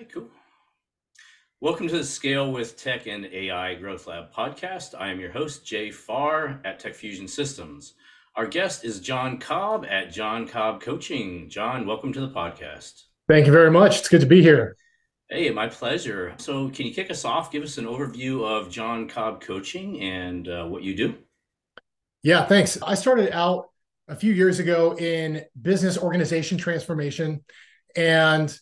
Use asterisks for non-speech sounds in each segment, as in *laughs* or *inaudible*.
Okay, cool. Welcome to the Scale with Tech and AI Growth Lab podcast. I am your host, Jay Farr at Tech Fusion Systems. Our guest is Jon Cobb at Jon Cobb Coaching. Jon, welcome to the podcast. Thank you very much. It's good to be here. Hey, my pleasure. So, can you kick us off? Give us an overview of Jon Cobb Coaching and uh, what you do. Yeah, thanks. I started out a few years ago in business organization transformation. And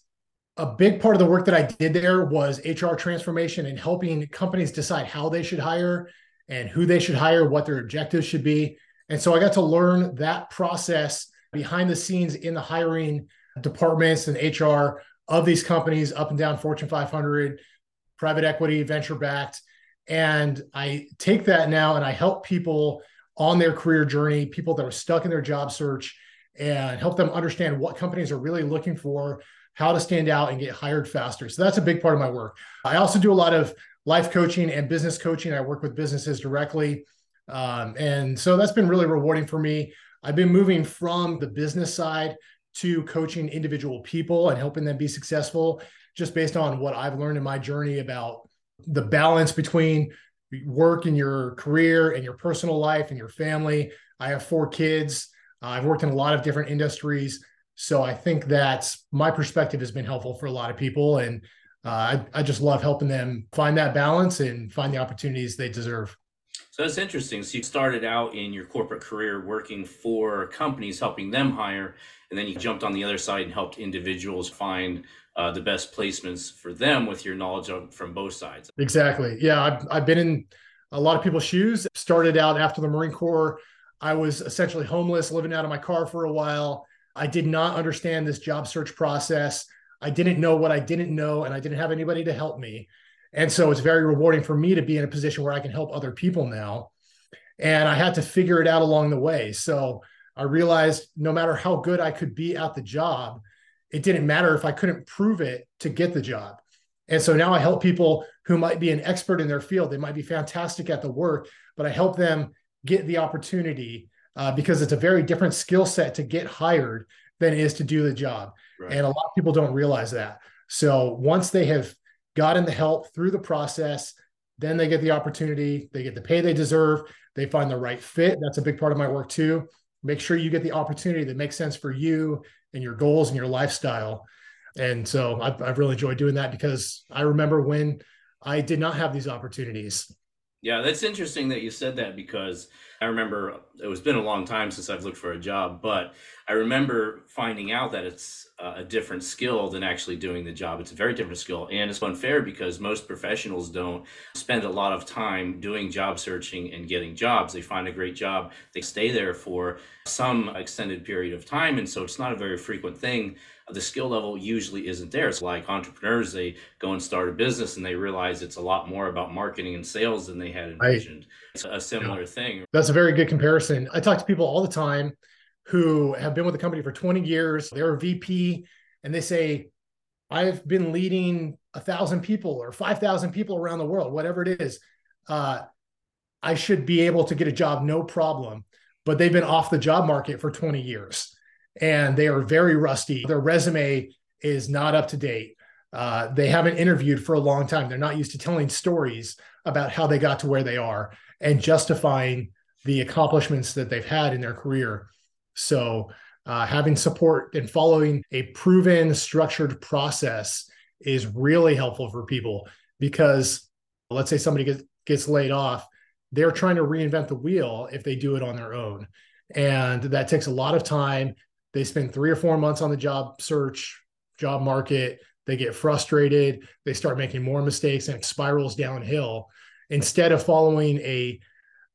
a big part of the work that I did there was HR transformation and helping companies decide how they should hire and who they should hire, what their objectives should be. And so I got to learn that process behind the scenes in the hiring departments and HR of these companies up and down Fortune 500, private equity, venture backed. And I take that now and I help people on their career journey, people that are stuck in their job search, and help them understand what companies are really looking for how to stand out and get hired faster. So that's a big part of my work. I also do a lot of life coaching and business coaching. I work with businesses directly. Um, and so that's been really rewarding for me. I've been moving from the business side to coaching individual people and helping them be successful just based on what I've learned in my journey about the balance between work and your career and your personal life and your family. I have four kids. Uh, I've worked in a lot of different industries. So I think that's my perspective has been helpful for a lot of people. And uh, I, I just love helping them find that balance and find the opportunities they deserve. So that's interesting. So you started out in your corporate career working for companies, helping them hire, and then you jumped on the other side and helped individuals find uh, the best placements for them with your knowledge of, from both sides. Exactly. Yeah, I've, I've been in a lot of people's shoes. Started out after the Marine Corps. I was essentially homeless, living out of my car for a while. I did not understand this job search process. I didn't know what I didn't know, and I didn't have anybody to help me. And so it's very rewarding for me to be in a position where I can help other people now. And I had to figure it out along the way. So I realized no matter how good I could be at the job, it didn't matter if I couldn't prove it to get the job. And so now I help people who might be an expert in their field. They might be fantastic at the work, but I help them get the opportunity uh, because it's a very different skill set to get hired than it is to do the job. Right. And a lot of people don't realize that. So once they have gotten the help through the process, then they get the opportunity, they get the pay they deserve, they find the right fit. That's a big part of my work too. Make sure you get the opportunity that makes sense for you and your goals and your lifestyle. And so I've, I've really enjoyed doing that because I remember when I did not have these opportunities. Yeah, that's interesting that you said that because I remember it was been a long time since I've looked for a job, but I remember finding out that it's uh, a different skill than actually doing the job. It's a very different skill, and it's unfair because most professionals don't spend a lot of time doing job searching and getting jobs. They find a great job, they stay there for some extended period of time, and so it's not a very frequent thing the skill level usually isn't there. It's like entrepreneurs, they go and start a business and they realize it's a lot more about marketing and sales than they had envisioned. It's a similar yeah. thing. That's a very good comparison. I talk to people all the time who have been with the company for 20 years. They're a VP and they say, I've been leading a thousand people or 5,000 people around the world, whatever it is. Uh, I should be able to get a job, no problem. But they've been off the job market for 20 years and they are very rusty. Their resume is not up to date. Uh, they haven't interviewed for a long time. They're not used to telling stories about how they got to where they are and justifying the accomplishments that they've had in their career. So, uh, having support and following a proven, structured process is really helpful for people because let's say somebody gets, gets laid off, they're trying to reinvent the wheel if they do it on their own. And that takes a lot of time they spend three or four months on the job search, job market. They get frustrated. They start making more mistakes and it spirals downhill instead of following a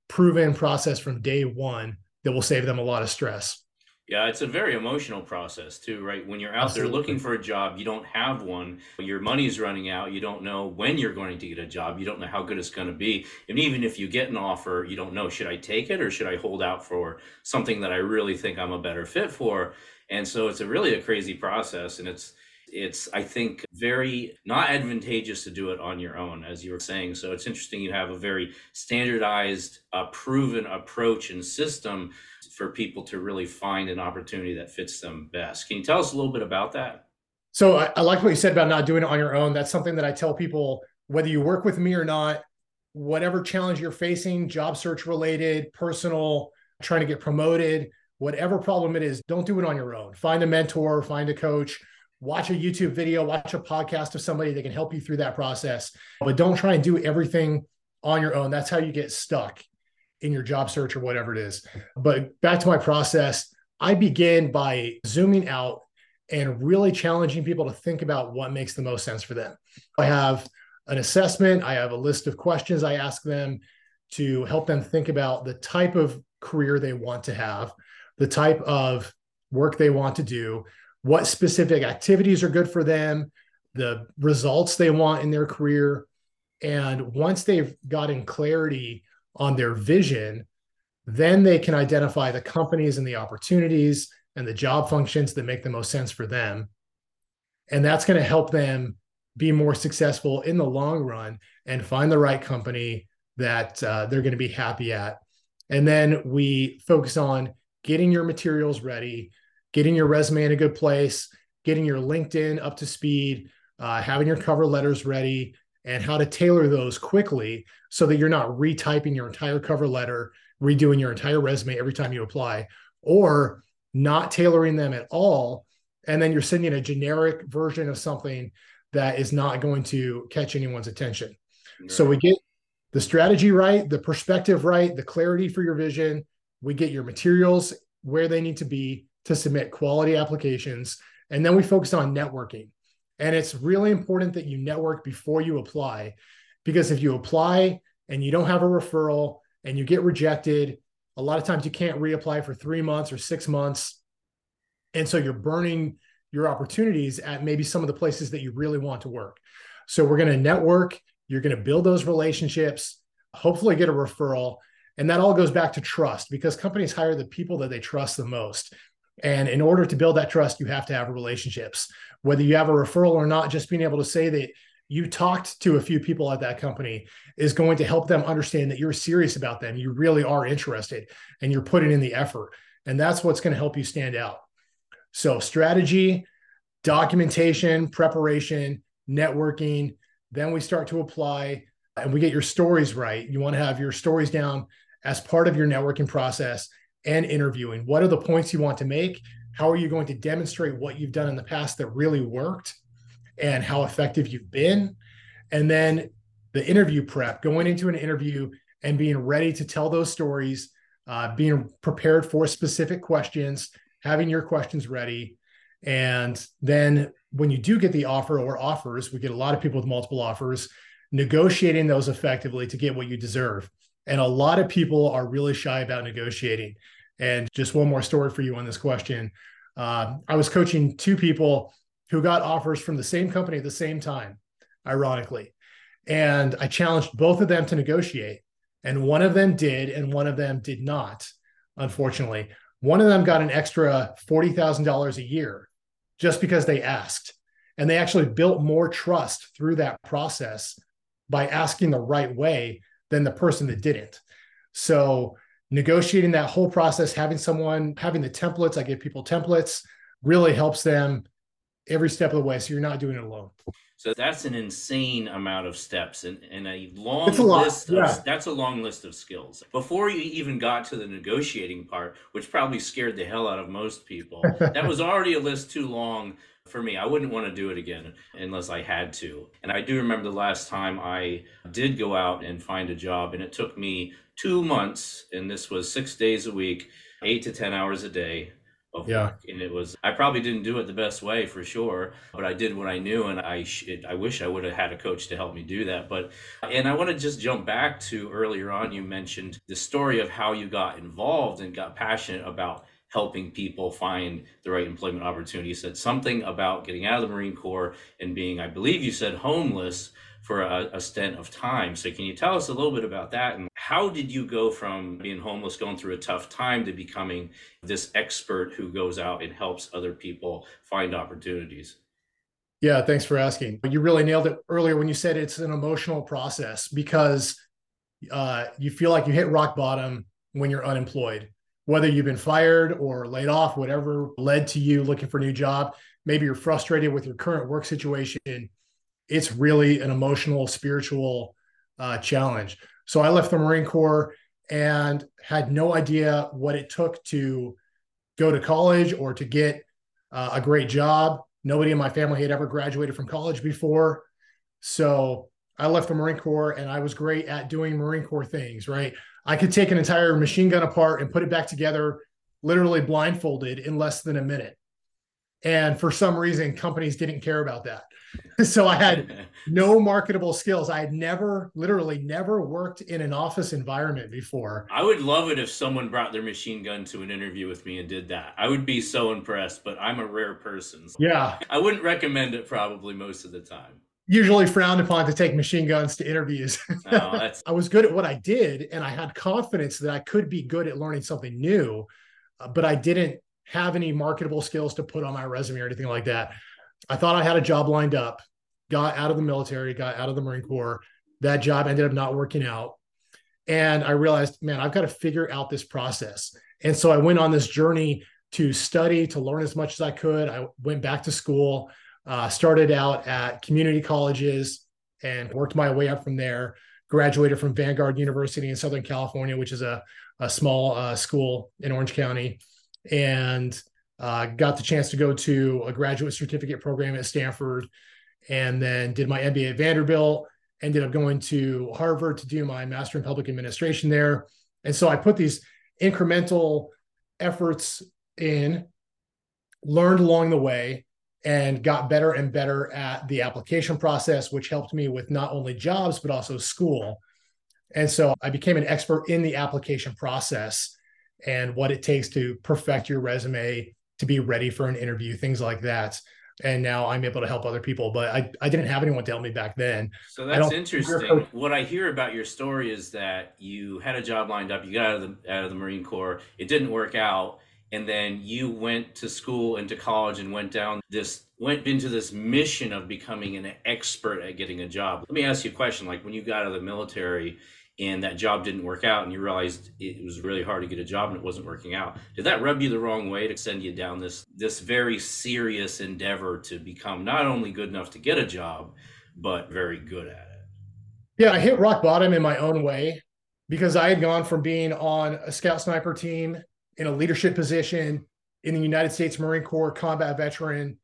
proven process from day one that will save them a lot of stress. Yeah, it's a very emotional process too, right? When you're out Absolutely. there looking for a job, you don't have one. Your money's running out. You don't know when you're going to get a job. You don't know how good it's going to be. And even if you get an offer, you don't know should I take it or should I hold out for something that I really think I'm a better fit for? And so it's a really a crazy process and it's it's i think very not advantageous to do it on your own as you were saying so it's interesting you have a very standardized uh, proven approach and system for people to really find an opportunity that fits them best can you tell us a little bit about that So I, I like what you said about not doing it on your own. That's something that I tell people, whether you work with me or not, whatever challenge you're facing, job search related, personal, trying to get promoted, whatever problem it is, don't do it on your own. Find a mentor, find a coach, watch a YouTube video, watch a podcast of somebody that can help you through that process. But don't try and do everything on your own. That's how you get stuck in your job search or whatever it is. But back to my process, I begin by zooming out and really challenging people to think about what makes the most sense for them. I have an assessment, I have a list of questions I ask them to help them think about the type of career they want to have, the type of work they want to do, what specific activities are good for them, the results they want in their career. And once they've gotten clarity on their vision, then they can identify the companies and the opportunities and the job functions that make the most sense for them. And that's going to help them be more successful in the long run and find the right company that uh, they're going to be happy at. And then we focus on getting your materials ready, getting your resume in a good place, getting your LinkedIn up to speed, uh, having your cover letters ready, and how to tailor those quickly so that you're not retyping your entire cover letter, redoing your entire resume every time you apply, or not tailoring them at all. And then you're sending a generic version of something that is not going to catch anyone's attention. Right. So we get the strategy right, the perspective right, the clarity for your vision. We get your materials where they need to be to submit quality applications. And then we focus on networking. And it's really important that you network before you apply, because if you apply and you don't have a referral and you get rejected, a lot of times you can't reapply for three months or six months. And so you're burning your opportunities at maybe some of the places that you really want to work. So we're going to network, you're going to build those relationships, hopefully get a referral. And that all goes back to trust because companies hire the people that they trust the most. And in order to build that trust, you have to have relationships. Whether you have a referral or not, just being able to say that you talked to a few people at that company is going to help them understand that you're serious about them. You really are interested and you're putting in the effort. And that's what's going to help you stand out. So, strategy, documentation, preparation, networking. Then we start to apply and we get your stories right. You want to have your stories down as part of your networking process and interviewing. What are the points you want to make? How are you going to demonstrate what you've done in the past that really worked and how effective you've been? And then the interview prep, going into an interview and being ready to tell those stories, uh, being prepared for specific questions, having your questions ready. And then when you do get the offer or offers, we get a lot of people with multiple offers, negotiating those effectively to get what you deserve. And a lot of people are really shy about negotiating. And just one more story for you on this question. Uh, I was coaching two people who got offers from the same company at the same time, ironically. And I challenged both of them to negotiate. And one of them did, and one of them did not, unfortunately. One of them got an extra $40,000 a year just because they asked. And they actually built more trust through that process by asking the right way than the person that didn't. So, negotiating that whole process, having someone, having the templates, I give people templates, really helps them every step of the way. So, you're not doing it alone. So that's an insane amount of steps and, and a long a list of, yeah. that's a long list of skills. Before you even got to the negotiating part, which probably scared the hell out of most people, *laughs* that was already a list too long for me. I wouldn't want to do it again unless I had to. And I do remember the last time I did go out and find a job, and it took me two months, and this was six days a week, eight to 10 hours a day of yeah. work. And it was, I probably didn't do it the best way for sure, but I did what I knew. And I, I wish I would have had a coach to help me do that. But, and I want to just jump back to earlier on, you mentioned the story of how you got involved and got passionate about helping people find the right employment opportunity. You said something about getting out of the Marine Corps and being, I believe you said homeless for a, a stint of time. So can you tell us a little bit about that and how did you go from being homeless, going through a tough time, to becoming this expert who goes out and helps other people find opportunities? Yeah, thanks for asking. You really nailed it earlier when you said it's an emotional process because uh, you feel like you hit rock bottom when you're unemployed. whether you've been fired or laid off, whatever led to you looking for a new job, maybe you're frustrated with your current work situation. It's really an emotional, spiritual uh, challenge. So I left the Marine Corps and had no idea what it took to go to college or to get uh, a great job. Nobody in my family had ever graduated from college before. So I left the Marine Corps and I was great at doing Marine Corps things, right? I could take an entire machine gun apart and put it back together literally blindfolded in less than a minute. And for some reason, companies didn't care about that. *laughs* so I had no *laughs* marketable skills. I had never, literally, never worked in an office environment before. I would love it if someone brought their machine gun to an interview with me and did that. I would be so impressed, but I'm a rare person. So yeah. I wouldn't recommend it probably most of the time. Usually frowned upon to take machine guns to interviews. Oh, *laughs* I was good at what I did, and I had confidence that I could be good at learning something new, uh, but I didn't have any marketable skills to put on my resume or anything like that. I thought I had a job lined up, got out of the military, got out of the Marine Corps. That job ended up not working out. And I realized, man, I've got to figure out this process. And so I went on this journey to study, to learn as much as I could. I went back to school, uh, started out at community colleges and worked my way up from there. Graduated from Vanguard University in Southern California, which is a, a small uh, school in Orange County. And uh, got the chance to go to a graduate certificate program at Stanford, and then did my MBA at Vanderbilt. Ended up going to Harvard to do my master in public administration there. And so I put these incremental efforts in, learned along the way, and got better and better at the application process, which helped me with not only jobs, but also school. And so I became an expert in the application process and what it takes to perfect your resume to be ready for an interview, things like that. And now I'm able to help other people, but I, I didn't have anyone to help me back then. So that's interesting. What I hear about your story is that you had a job lined up, you got out of the out of the Marine Corps, it didn't work out, and then you went to school and to college and went down this went into this mission of becoming an expert at getting a job. Let me ask you a question. Like when you got out of the military, and that job didn't work out and you realized it was really hard to get a job and it wasn't working out. Did that rub you the wrong way to send you down this this very serious endeavor to become not only good enough to get a job but very good at it? Yeah i hit rock bottom in my own way because i had gone from being on a scout sniper team in a leadership position in the united states marine corps combat veteran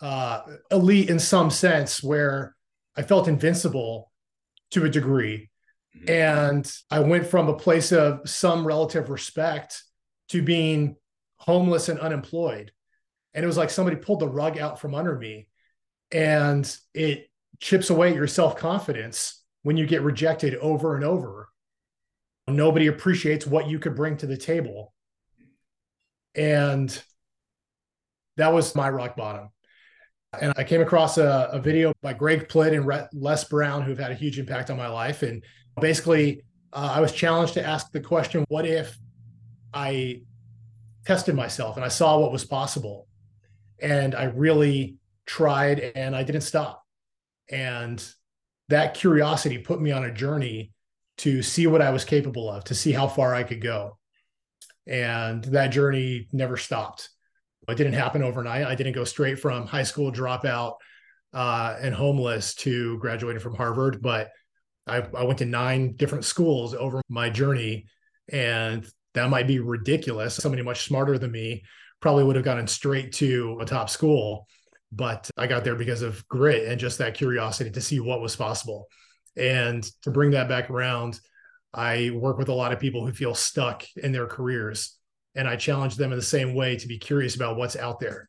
uh, elite in some sense where i felt invincible to a degree Mm-hmm. And I went from a place of some relative respect to being homeless and unemployed. And it was like somebody pulled the rug out from under me. And it chips away at your self confidence when you get rejected over and over. Nobody appreciates what you could bring to the table. And that was my rock bottom. And I came across a, a video by Greg Plitt and Les Brown, who've had a huge impact on my life. And basically, uh, I was challenged to ask the question what if I tested myself and I saw what was possible? And I really tried and I didn't stop. And that curiosity put me on a journey to see what I was capable of, to see how far I could go. And that journey never stopped. It didn't happen overnight. I didn't go straight from high school dropout uh, and homeless to graduating from Harvard, but I, I went to nine different schools over my journey, and that might be ridiculous. Somebody much smarter than me probably would have gotten straight to a top school, but I got there because of grit and just that curiosity to see what was possible. And to bring that back around, I work with a lot of people who feel stuck in their careers. And I challenge them in the same way to be curious about what's out there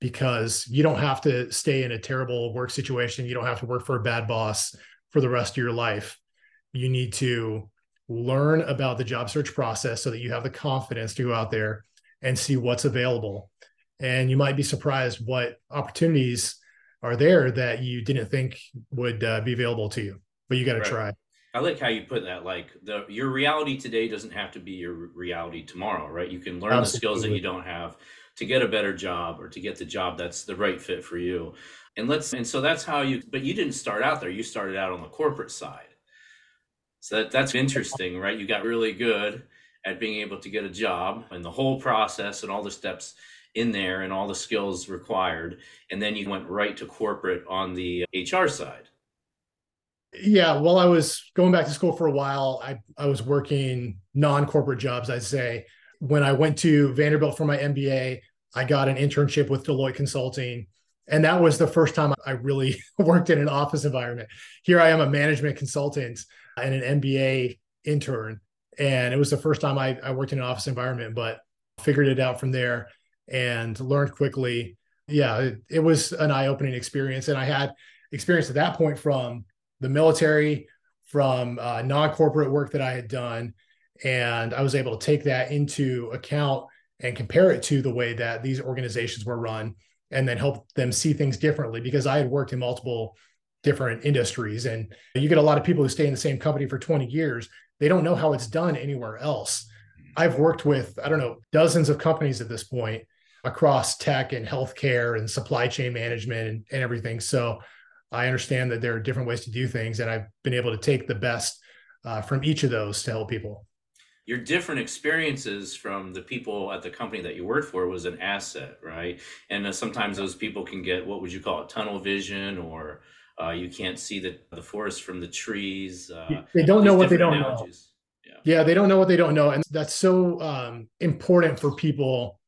because you don't have to stay in a terrible work situation. You don't have to work for a bad boss for the rest of your life. You need to learn about the job search process so that you have the confidence to go out there and see what's available. And you might be surprised what opportunities are there that you didn't think would uh, be available to you, but you got to right. try. I like how you put that. Like the your reality today doesn't have to be your reality tomorrow, right? You can learn Absolutely. the skills that you don't have to get a better job or to get the job that's the right fit for you and let's and so that's how you but you didn't start out there you started out on the corporate side so that, that's interesting right you got really good at being able to get a job and the whole process and all the steps in there and all the skills required. And then you went right to corporate on the HR side. Yeah, while I was going back to school for a while, I, I was working non corporate jobs, I'd say. When I went to Vanderbilt for my MBA, I got an internship with Deloitte Consulting. And that was the first time I really *laughs* worked in an office environment. Here I am, a management consultant and an MBA intern. And it was the first time I, I worked in an office environment, but figured it out from there and learned quickly. Yeah, it, it was an eye opening experience. And I had experience at that point from the military, from uh, non corporate work that I had done. And I was able to take that into account and compare it to the way that these organizations were run and then help them see things differently because I had worked in multiple different industries. And you get a lot of people who stay in the same company for 20 years, they don't know how it's done anywhere else. I've worked with, I don't know, dozens of companies at this point across tech and healthcare and supply chain management and, and everything. So I understand that there are different ways to do things, and I've been able to take the best uh, from each of those to help people. Your different experiences from the people at the company that you worked for was an asset, right? And uh, sometimes those people can get what would you call it, tunnel vision, or uh, you can't see the the forest from the trees. Uh, they don't know what they don't analogies. know. Yeah. yeah, they don't know what they don't know, and that's so um, important for people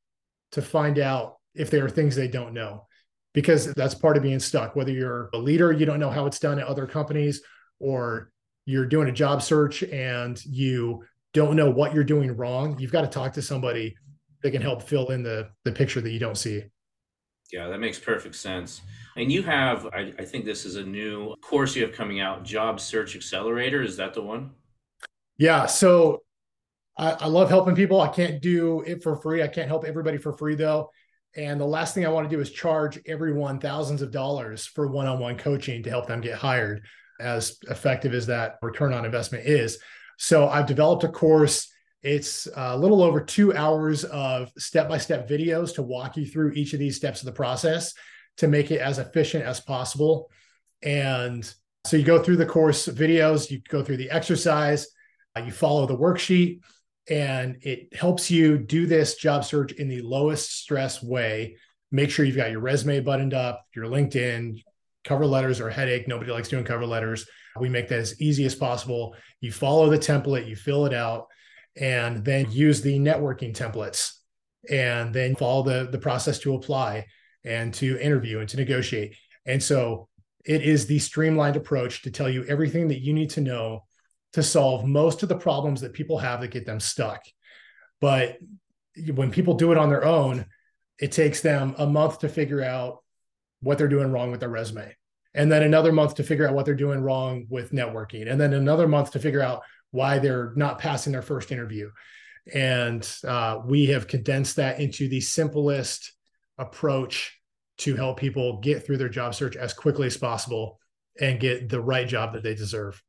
to find out if there are things they don't know because that's part of being stuck. Whether you're a leader, you don't know how it's done at other companies, or you're doing a job search and you don't know what you're doing wrong, you've got to talk to somebody that can help fill in the the picture that you don't see. Yeah, that makes perfect sense. And you have, I, I think this is a new course you have coming out, Job Search Accelerator. Is that the one? Yeah. So I, I love helping people. I can't do it for free. I can't help everybody for free though. And the last thing I want to do is charge everyone thousands of dollars for one on one coaching to help them get hired, as effective as that return on investment is. So I've developed a course. It's a little over two hours of step by step videos to walk you through each of these steps of the process to make it as efficient as possible. And so you go through the course videos, you go through the exercise, uh, you follow the worksheet and it helps you do this job search in the lowest stress way. Make sure you've got your resume buttoned up, your LinkedIn, cover letters are a headache. Nobody likes doing cover letters. We make that as easy as possible. You follow the template, you fill it out, and then use the networking templates, and then follow the, the process to apply and to interview and to negotiate. And so it is the streamlined approach to tell you everything that you need to know to solve most of the problems that people have that get them stuck. But when people do it on their own, it takes them a month to figure out what they're doing wrong with their resume. And then another month to figure out what they're doing wrong with networking. And then another month to figure out why they're not passing their first interview. And uh, we have condensed that into the simplest approach to help people get through their job search as quickly as possible and get the right job that they deserve.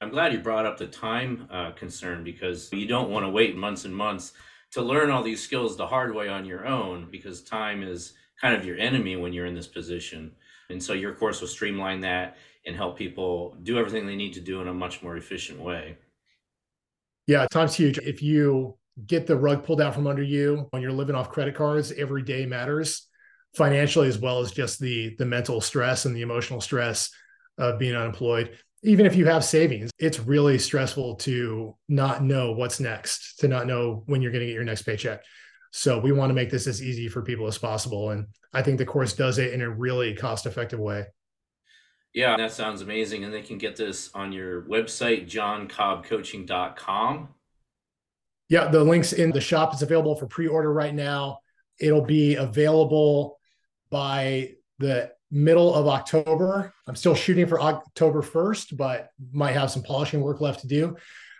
I'm glad you brought up the time uh, concern because you don't want to wait months and months to learn all these skills the hard way on your own because time is kind of your enemy when you're in this position. And so your course will streamline that and help people do everything they need to do in a much more efficient way. Yeah, time's huge. If you get the rug pulled out from under you when you're living off credit cards, every day matters financially as well as just the the mental stress and the emotional stress of being unemployed even if you have savings, it's really stressful to not know what's next, to not know when you're going to get your next paycheck. So we want to make this as easy for people as possible. And I think the course does it in a really cost effective way. Yeah, that sounds amazing. And they can get this on your website, joncobbcoaching.com. Yeah, the link's in the shop. It's available for pre order right now. It'll be available by the middle of October. I'm still shooting for October 1st, but might have some polishing work left to do.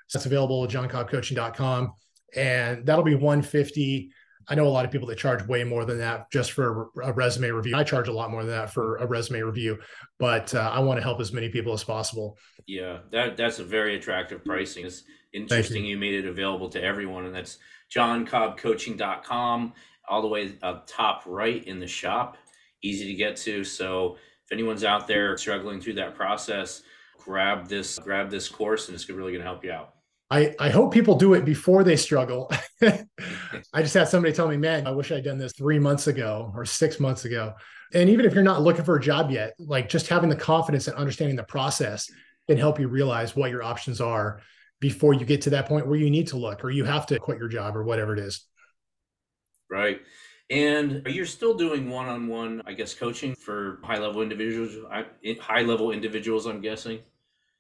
So that's available at joncobbcoaching.com. And that'll be 150. I know a lot of people that charge way more than that just for a resume review. I charge a lot more than that for a resume review, but uh, I want to help as many people as possible. Yeah, that that's a very attractive pricing. It's interesting you. you made it available to everyone, and that's joncobbcoaching.com all the way up top right in the shop easy to get to. So if anyone's out there struggling through that process, grab this grab this course and it's really going to help you out. I, I hope people do it before they struggle. *laughs* *laughs* I just had somebody tell me, man, I wish I'd done this three months ago or six months ago. And even if you're not looking for a job yet, like just having the confidence and understanding the process can help you realize what your options are before you get to that point where you need to look or you have to quit your job or whatever it is. Right. And are you're still doing one-on-one, I guess, coaching for high-level individuals, high-level individuals, I'm guessing.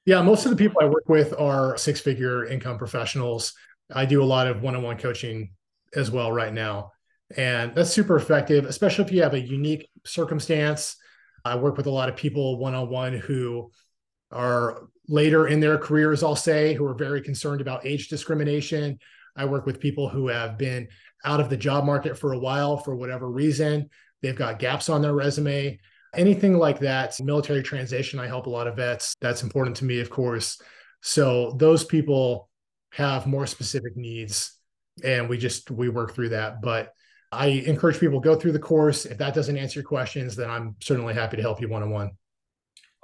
Yeah, most of the people I work with are six-figure income professionals. I do a lot of one-on-one coaching as well right now. And that's super effective, especially if you have a unique circumstance. I work with a lot of people one-on-one who are later in their careers, I'll say, who are very concerned about age discrimination. I work with people who have been out of the job market for a while for whatever reason. They've got gaps on their resume. Anything like that, military transition, I help a lot of vets. That's important to me, of course. So those people have more specific needs and we just we work through that. But I encourage people go through the course. If that doesn't answer your questions, then I'm certainly happy to help you one on one.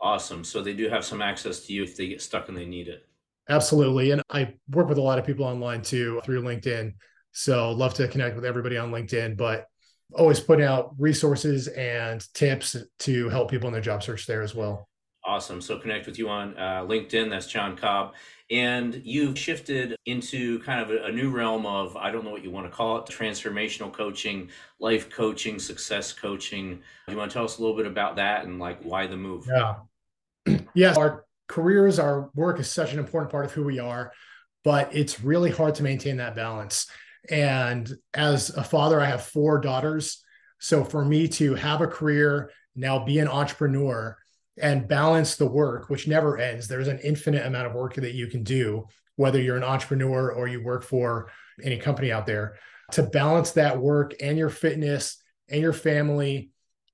Awesome. So they do have some access to you if they get stuck and they need it. Absolutely. And I work with a lot of people online too through LinkedIn. So love to connect with everybody on LinkedIn, but always putting out resources and tips to help people in their job search there as well. Awesome. So connect with you on uh, LinkedIn. That's Jon Cobb. And you've shifted into kind of a, a, new realm of, I don't know what you want to call it, transformational coaching, life coaching, success coaching. Do You want to tell us a little bit about that and like why the move? Yeah. *clears throat* yeah. Our careers, our work is such an important part of who we are, but it's really hard to maintain that balance. And as a father, I have four daughters. So for me to have a career, now be an entrepreneur and balance the work, which never ends, there's an infinite amount of work that you can do, whether you're an entrepreneur or you work for any company out there. To balance that work and your fitness and your family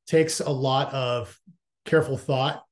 takes a lot of careful thought.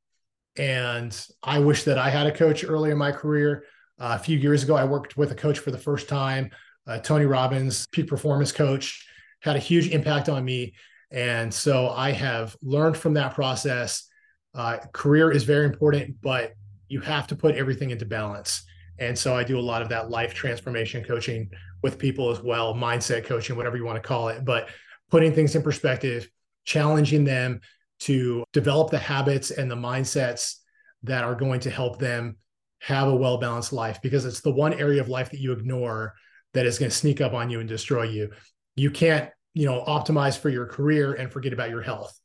And I wish that I had a coach early in my career. Uh, a few years ago, I worked with a coach for the first time uh, Tony Robbins, peak performance coach, had a huge impact on me. And so I have learned from that process. Uh, career is very important, but you have to put everything into balance. And so I do a lot of that life transformation coaching with people as well, mindset coaching, whatever you want to call it, but putting things in perspective, challenging them to develop the habits and the mindsets that are going to help them have a well balanced life because it's the one area of life that you ignore that is going to sneak up on you and destroy you. You can't, you know, optimize for your career and forget about your health.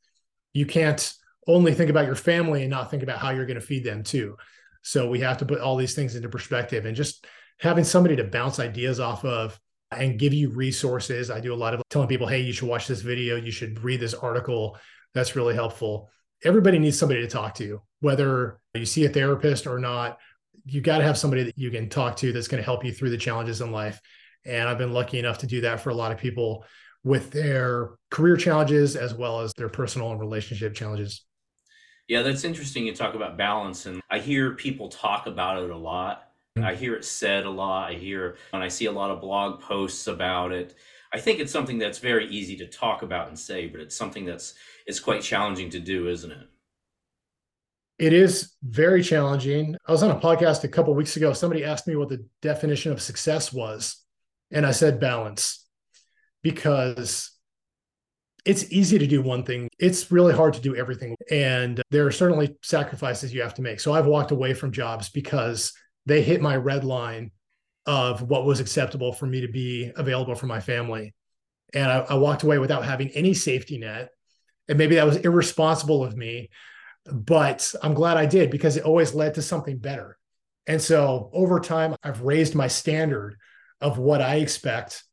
You can't only think about your family and not think about how you're going to feed them too. So we have to put all these things into perspective and just having somebody to bounce ideas off of and give you resources. I do a lot of telling people, hey, you should watch this video, you should read this article. That's really helpful. Everybody needs somebody to talk to, whether you see a therapist or not, you got to have somebody that you can talk to that's going to help you through the challenges in life. And I've been lucky enough to do that for a lot of people with their career challenges as well as their personal and relationship challenges. Yeah, that's interesting. You talk about balance, and I hear people talk about it a lot. Mm-hmm. I hear it said a lot. I hear, and I see a lot of blog posts about it. I think it's something that's very easy to talk about and say, but it's something that's it's quite challenging to do, isn't it? It is very challenging. I was on a podcast a couple weeks ago. Somebody asked me what the definition of success was, and I said balance because it's easy to do one thing. It's really hard to do everything. And there are certainly sacrifices you have to make. So I've walked away from jobs because they hit my red line of what was acceptable for me to be available for my family. And I, I walked away without having any safety net. And maybe that was irresponsible of me but I'm glad I did because it always led to something better. And so over time, I've raised my standard of what I expect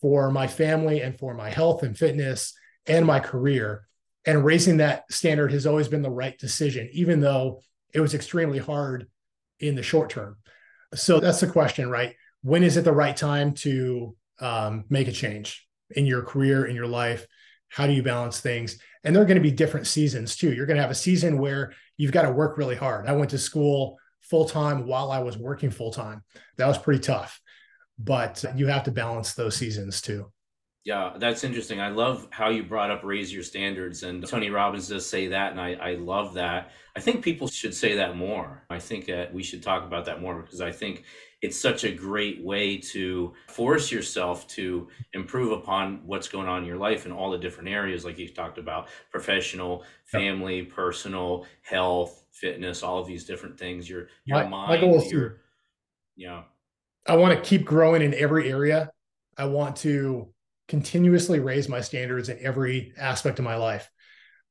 for my family and for my health and fitness and my career. And raising that standard has always been the right decision, even though it was extremely hard in the short term. So that's the question, right? When is it the right time to um, make a change in your career, in your life? How do you balance things? And there are going to be different seasons too. You're going to have a season where you've got to work really hard. I went to school full time while I was working full time. That was pretty tough, but you have to balance those seasons too. Yeah, that's interesting. I love how you brought up raise your standards, and Tony Robbins does say that, and I, I love that. I think people should say that more. I think that we should talk about that more because I think it's such a great way to force yourself to improve upon what's going on in your life in all the different areas like you talked about professional family yep. personal health fitness all of these different things your your my, mind my goal is your yeah i want to keep growing in every area i want to continuously raise my standards in every aspect of my life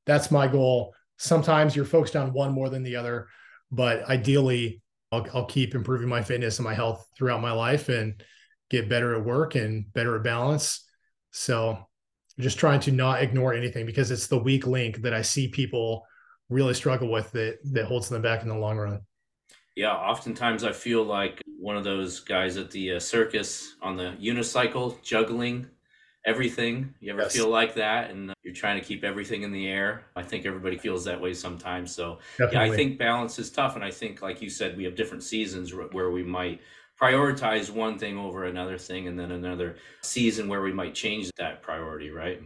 that's my goal sometimes you're focused on one more than the other but ideally I'll, I'll keep improving my fitness and my health throughout my life and get better at work and better at balance. So just trying to not ignore anything because it's the weak link that I see people really struggle with that that holds them back in the long run. Yeah, oftentimes I feel like one of those guys at the uh, circus on the unicycle juggling everything. You ever yes. feel like that? And you're trying to keep everything in the air. I think everybody feels that way sometimes. So Definitely. yeah, I think balance is tough. And I think, like you said, we have different seasons where we might prioritize one thing over another thing, and then another season where we might change that priority, right?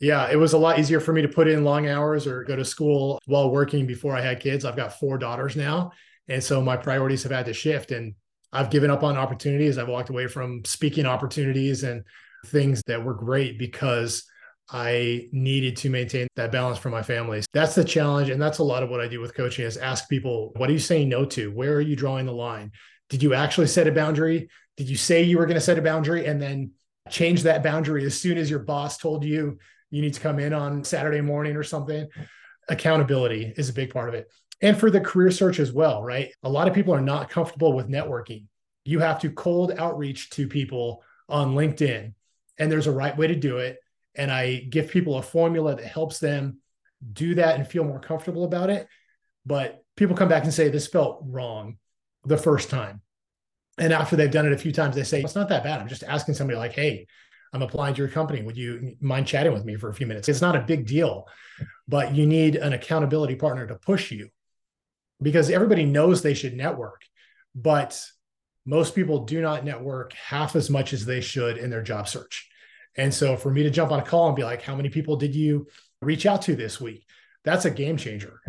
Yeah, it was a lot easier for me to put in long hours or go to school while working before I had kids. I've got four daughters now. And so my priorities have had to shift. And I've given up on opportunities. I've walked away from speaking opportunities and things that were great because I needed to maintain that balance for my families. That's the challenge. And that's a lot of what I do with coaching is ask people, what are you saying no to? Where are you drawing the line? Did you actually set a boundary? Did you say you were going to set a boundary and then change that boundary as soon as your boss told you you need to come in on Saturday morning or something? Accountability is a big part of it. And for the career search as well, right? A lot of people are not comfortable with networking. You have to cold outreach to people on LinkedIn and there's a right way to do it. And I give people a formula that helps them do that and feel more comfortable about it. But people come back and say, this felt wrong the first time. And after they've done it a few times, they say, it's not that bad. I'm just asking somebody, like, hey, I'm applying to your company. Would you mind chatting with me for a few minutes? It's not a big deal, but you need an accountability partner to push you because everybody knows they should network. But most people do not network half as much as they should in their job search. And so for me to jump on a call and be like, how many people did you reach out to this week? That's a game changer.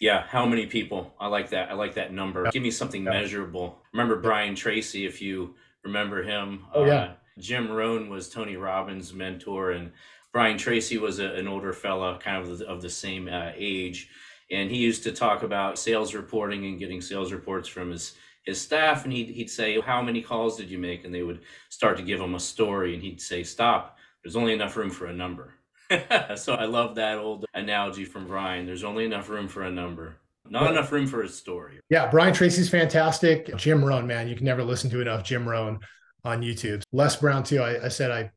Yeah, how many people? I like that. I like that number. Give me something yeah. measurable. Remember Brian Tracy, if you remember him. Oh, yeah. Uh, Jim Rohn was Tony Robbins' mentor, and Brian Tracy was a, an older fella, kind of of the same uh, age. And he used to talk about sales reporting and getting sales reports from his his staff. And he'd, he'd say how many calls did you make? And they would start to give him a story. And he'd say stop. There's only enough room for a number. *laughs* So i love that old analogy from brian. There's only enough room for a number. Not enough room for a story. Yeah brian tracy's fantastic. Jim rohn man you can never listen to enough jim rohn on youtube. Les brown too. I, I said i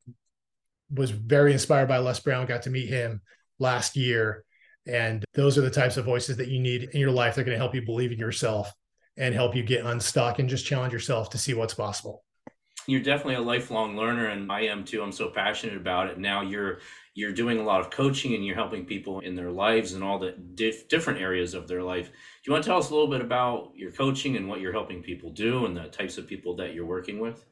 was very inspired by les brown got to meet him last year and those are the types of voices that you need in your life they're going to help you believe in yourself and help you get unstuck and just challenge yourself to see what's possible. You're definitely a lifelong learner and I am too. I'm so passionate about it. Now you're you're doing a lot of coaching and you're helping people in their lives and all the diff- different areas of their life. Do you want to tell us a little bit about your coaching and what you're helping people do and the types of people that you're working with?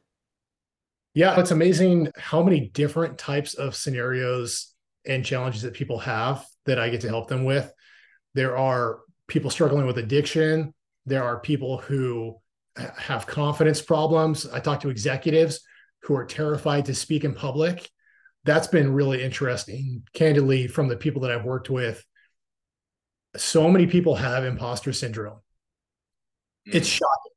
Yeah, it's amazing how many different types of scenarios and challenges that people have that I get to help them with. There are people struggling with addiction, there are people who have confidence problems. I talk to executives who are terrified to speak in public. That's been really interesting. Candidly, from the people that I've worked with, so many people have imposter syndrome. Mm. It's shocking.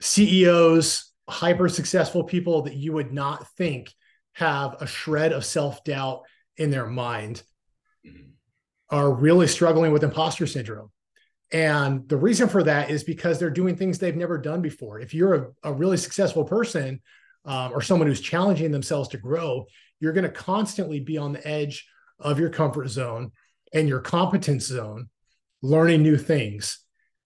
CEOs, hyper successful people that you would not think have a shred of self doubt in their mind mm. are really struggling with imposter syndrome. And the reason for that is because they're doing things they've never done before. If you're a, a really successful person um, or someone who's challenging themselves to grow, you're going to constantly be on the edge of your comfort zone and your competence zone, learning new things.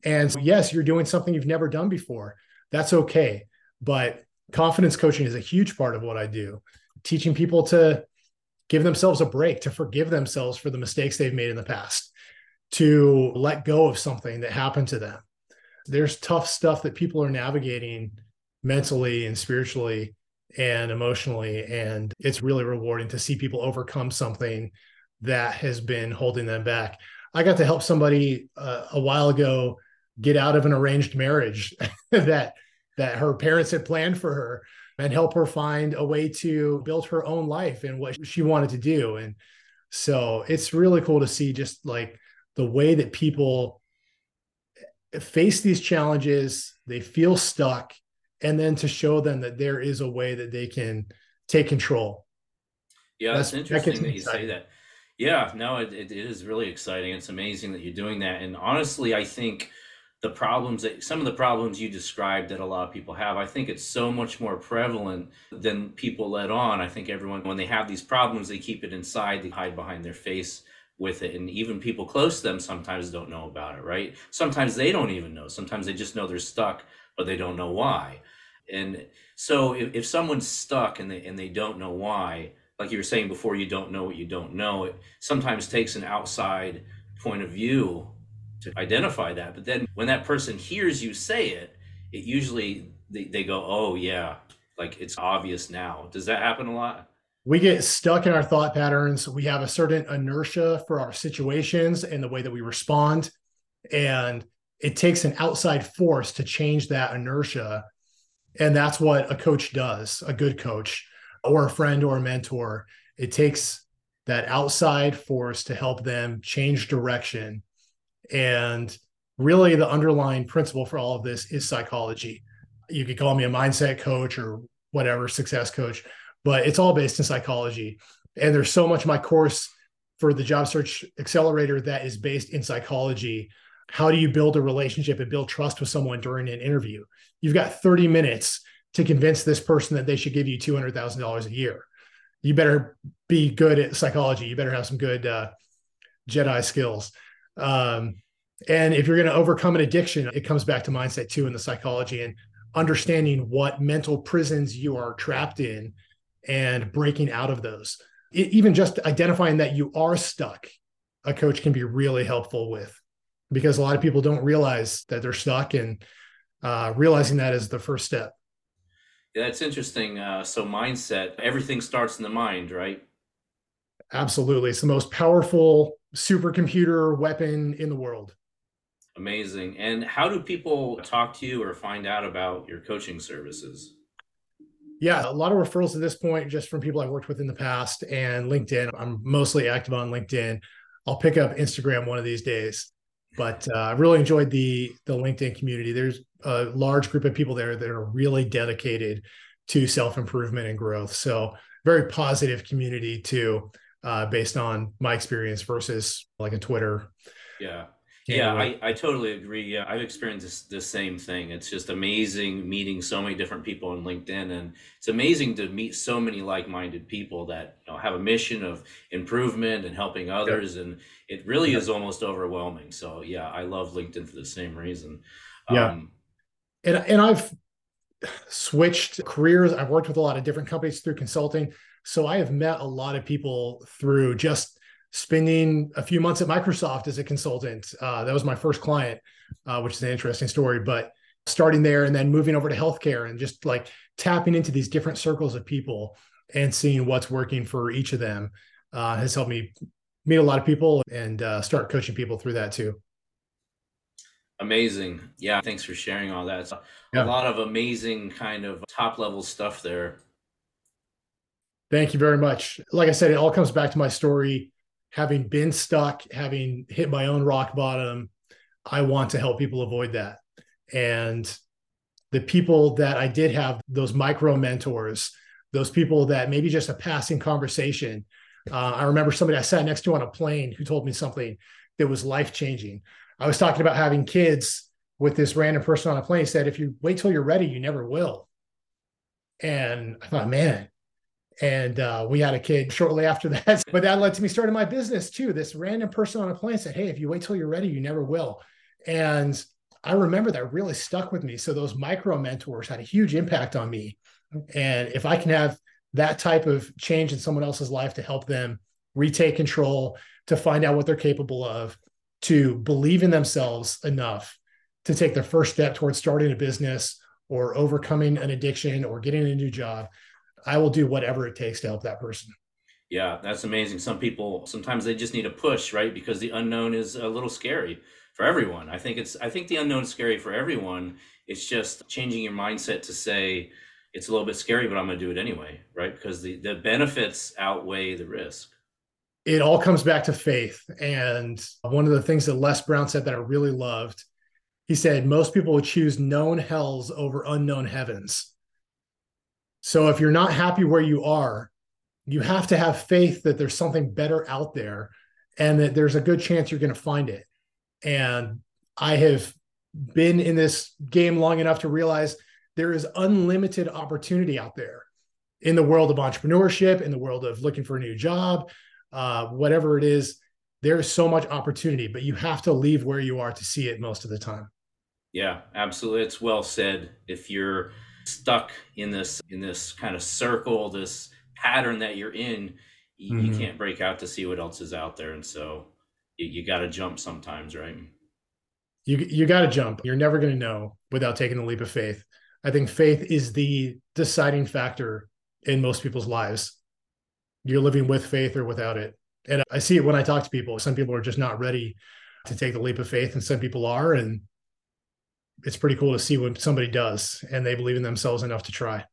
And so, yes, you're doing something you've never done before. That's okay. But confidence coaching is a huge part of what I do, teaching people to give themselves a break, to forgive themselves for the mistakes they've made in the past to let go of something that happened to them. There's tough stuff that people are navigating mentally and spiritually and emotionally. And it's really rewarding to see people overcome something that has been holding them back. I got to help somebody uh, a while ago get out of an arranged marriage *laughs* that that her parents had planned for her and help her find a way to build her own life and what she wanted to do. And so it's really cool to see just like the way that people face these challenges they feel stuck and then to show them that there is a way that they can take control. Yeah that's, interesting that, that you say that. Yeah no it, it is really exciting. It's amazing that you're doing that. And honestly i think the problems that some of the problems you described that a lot of people have i think it's so much more prevalent than people let on. I think everyone when they have these problems they keep it inside they hide behind their face with it. And even people close to them sometimes don't know about it right? Sometimes they don't even know. Sometimes they just know they're stuck but they don't know why. And so if, if someone's stuck and they and they don't know why like you were saying before you don't know what you don't know it sometimes takes an outside point of view to identify that. But then when that person hears you say it, it usually they, they go, oh, yeah, like it's obvious now. Does that happen a lot? We get stuck in our thought patterns. We have a certain inertia for our situations and the way that we respond. And it takes an outside force to change that inertia. And that's what a coach does, a good coach or a friend or a mentor. It takes that outside force to help them change direction and really, the underlying principle for all of this is psychology. You could call me a mindset coach or whatever, success coach, but it's all based in psychology. And there's so much my course for the job search accelerator that is based in psychology. How do you build a relationship and build trust with someone during an interview? You've got 30 minutes to convince this person that they should give you $200,000 a year. You better be good at psychology. You better have some good uh, Jedi skills. Um, and if you're going to overcome an addiction, it comes back to mindset too and the psychology and understanding what mental prisons you are trapped in and breaking out of those. It, even just identifying that you are stuck, a coach can be really helpful with because a lot of people don't realize that they're stuck and uh, realizing that is the first step. Yeah, that's interesting. Uh, so, mindset, everything starts in the mind, right? Absolutely. It's the most powerful supercomputer weapon in the world. Amazing. And how do people talk to you or find out about your coaching services? Yeah, a lot of referrals at this point just from people I've worked with in the past and LinkedIn. I'm mostly active on LinkedIn. I'll pick up Instagram one of these days. But uh, I really enjoyed the the LinkedIn community. There's a large group of people there that are really dedicated to self improvement and growth. So very positive community too uh, based on my experience versus like a Twitter. Yeah. Yeah, I, I totally agree. Yeah, I've experienced this, the same thing. It's just amazing meeting so many different people on LinkedIn, and it's amazing to meet so many like-minded people that you know, have a mission of improvement and helping others, and it really yeah. is almost overwhelming. So yeah, I love LinkedIn for the same reason. Yeah, um, and and I've switched careers. I've worked with a lot of different companies through consulting. So I have met a lot of people through just spending a few months at Microsoft as a consultant. Uh, that was my first client, uh, which is an interesting story. But starting there and then moving over to healthcare and just like tapping into these different circles of people and seeing what's working for each of them uh, has helped me meet a lot of people and uh, start coaching people through that too. Amazing. Yeah. Thanks for sharing all that. Yeah. A lot of amazing kind of top level stuff there. Thank you very much. Like I said, it all comes back to my story. Having been stuck, having hit my own rock bottom, I want to help people avoid that. And the people that I did have, those micro mentors, those people that maybe just a passing conversation. Uh, I remember somebody I sat next to on a plane who told me something that was life changing. I was talking about having kids with this random person on a plane. He said, if you wait till you're ready, you never will. And I thought, man, and uh, we had a kid shortly after *laughs* that. But that led to me starting my business too. This random person on a plane said, Hey, if you wait till you're ready, you never will. And I remember that really stuck with me. So those micro mentors had a huge impact on me. And if I can have that type of change in someone else's life to help them retake control, to find out what they're capable of, to believe in themselves enough to take their first step towards starting a business or overcoming an addiction or getting a new job, I will do whatever it takes to help that person. Yeah, that's amazing. Some people sometimes they just need a push, right? Because the unknown is a little scary. for everyone. I think it's I think the unknown is scary for everyone. It's just changing your mindset to say it's a little bit scary, but I'm going to do it anyway, right? Because the the benefits outweigh the risk. It all comes back to faith. And one of the things that Les Brown said that I really loved, he said most people would choose known hells over unknown heavens. So if you're not happy where you are, you have to have faith that there's something better out there and that there's a good chance you're going to find it. And I have been in this game long enough to realize there is unlimited opportunity out there in the world of entrepreneurship, in the world of looking for a new job, uh, whatever it is. There is so much opportunity, but you have to leave where you are to see it most of the time. Yeah, absolutely. It's well said. If you're stuck in this in this kind of circle, this pattern that you're in, you, mm-hmm. you can't break out to see what else is out there. And so you, you got to jump sometimes, right? You you got to jump. You're never going to know without taking the leap of faith. I think faith is the deciding factor in most people's lives. You're living with faith or without it. And I see it when I talk to people. Some people are just not ready to take the leap of faith, and some people are. And it's pretty cool to see when somebody does and they believe in themselves enough to try.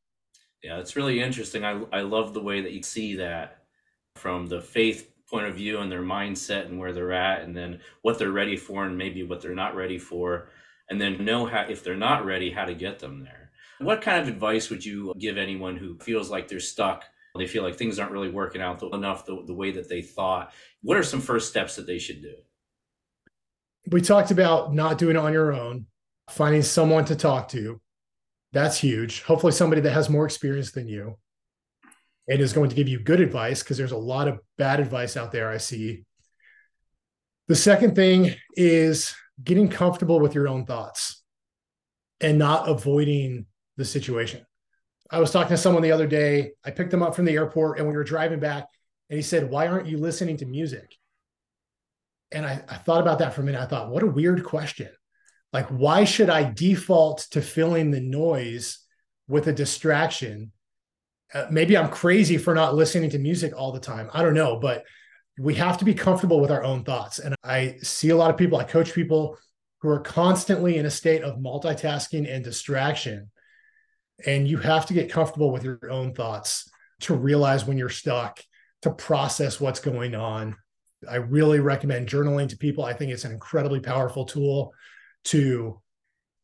Yeah, it's really interesting. I, I love the way that you see that from the faith point of view and their mindset and where they're at and then what they're ready for and maybe what they're not ready for and then know how if they're not ready how to get them there what kind of advice would you give anyone who feels like they're stuck they feel like things aren't really working out enough the, the way that they thought what are some first steps that they should do we talked about not doing it on your own finding someone to talk to that's huge hopefully somebody that has more experience than you and is going to give you good advice because there's a lot of bad advice out there I see. The second thing is getting comfortable with your own thoughts and not avoiding the situation. I was talking to someone the other day. I picked him up from the airport and we were driving back, and he said, Why aren't you listening to music? And I, I thought about that for a minute. I thought, What a weird question. Like, why should I default to filling the noise with a distraction uh, maybe I'm crazy for not listening to music all the time. I don't know, but we have to be comfortable with our own thoughts. And I see a lot of people, I coach people who are constantly in a state of multitasking and distraction. And you have to get comfortable with your own thoughts to realize when you're stuck, to process what's going on. I really recommend journaling to people. I think it's an incredibly powerful tool to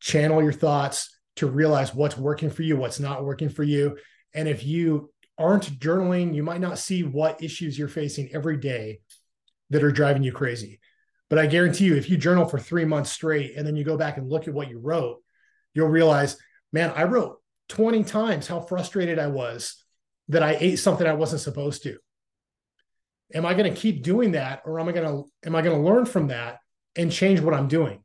channel your thoughts, to realize what's working for you, what's not working for you, and if you aren't journaling, you might not see what issues you're facing every day that are driving you crazy. But I guarantee you, if you journal for three months straight and then you go back and look at what you wrote, you'll realize, man, I wrote 20 times how frustrated I was that I ate something I wasn't supposed to. Am I going to keep doing that or am I going to am I going to learn from that and change what I'm doing?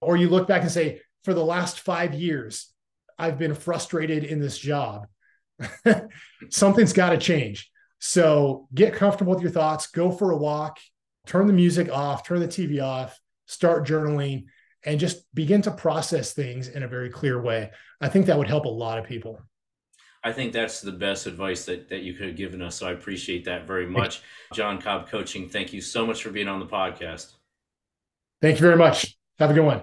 Or you look back and say, for the last 5 years, I've been frustrated in this job *laughs* something's got to change. So get comfortable with your thoughts, go for a walk, turn the music off, turn the TV off, start journaling, and just begin to process things in a very clear way. I think that would help a lot of people. I think that's the best advice that, that you could have given us. So I appreciate that very much. Jon Cobb Coaching, thank you so much for being on the podcast. Thank you very much. Have a good one.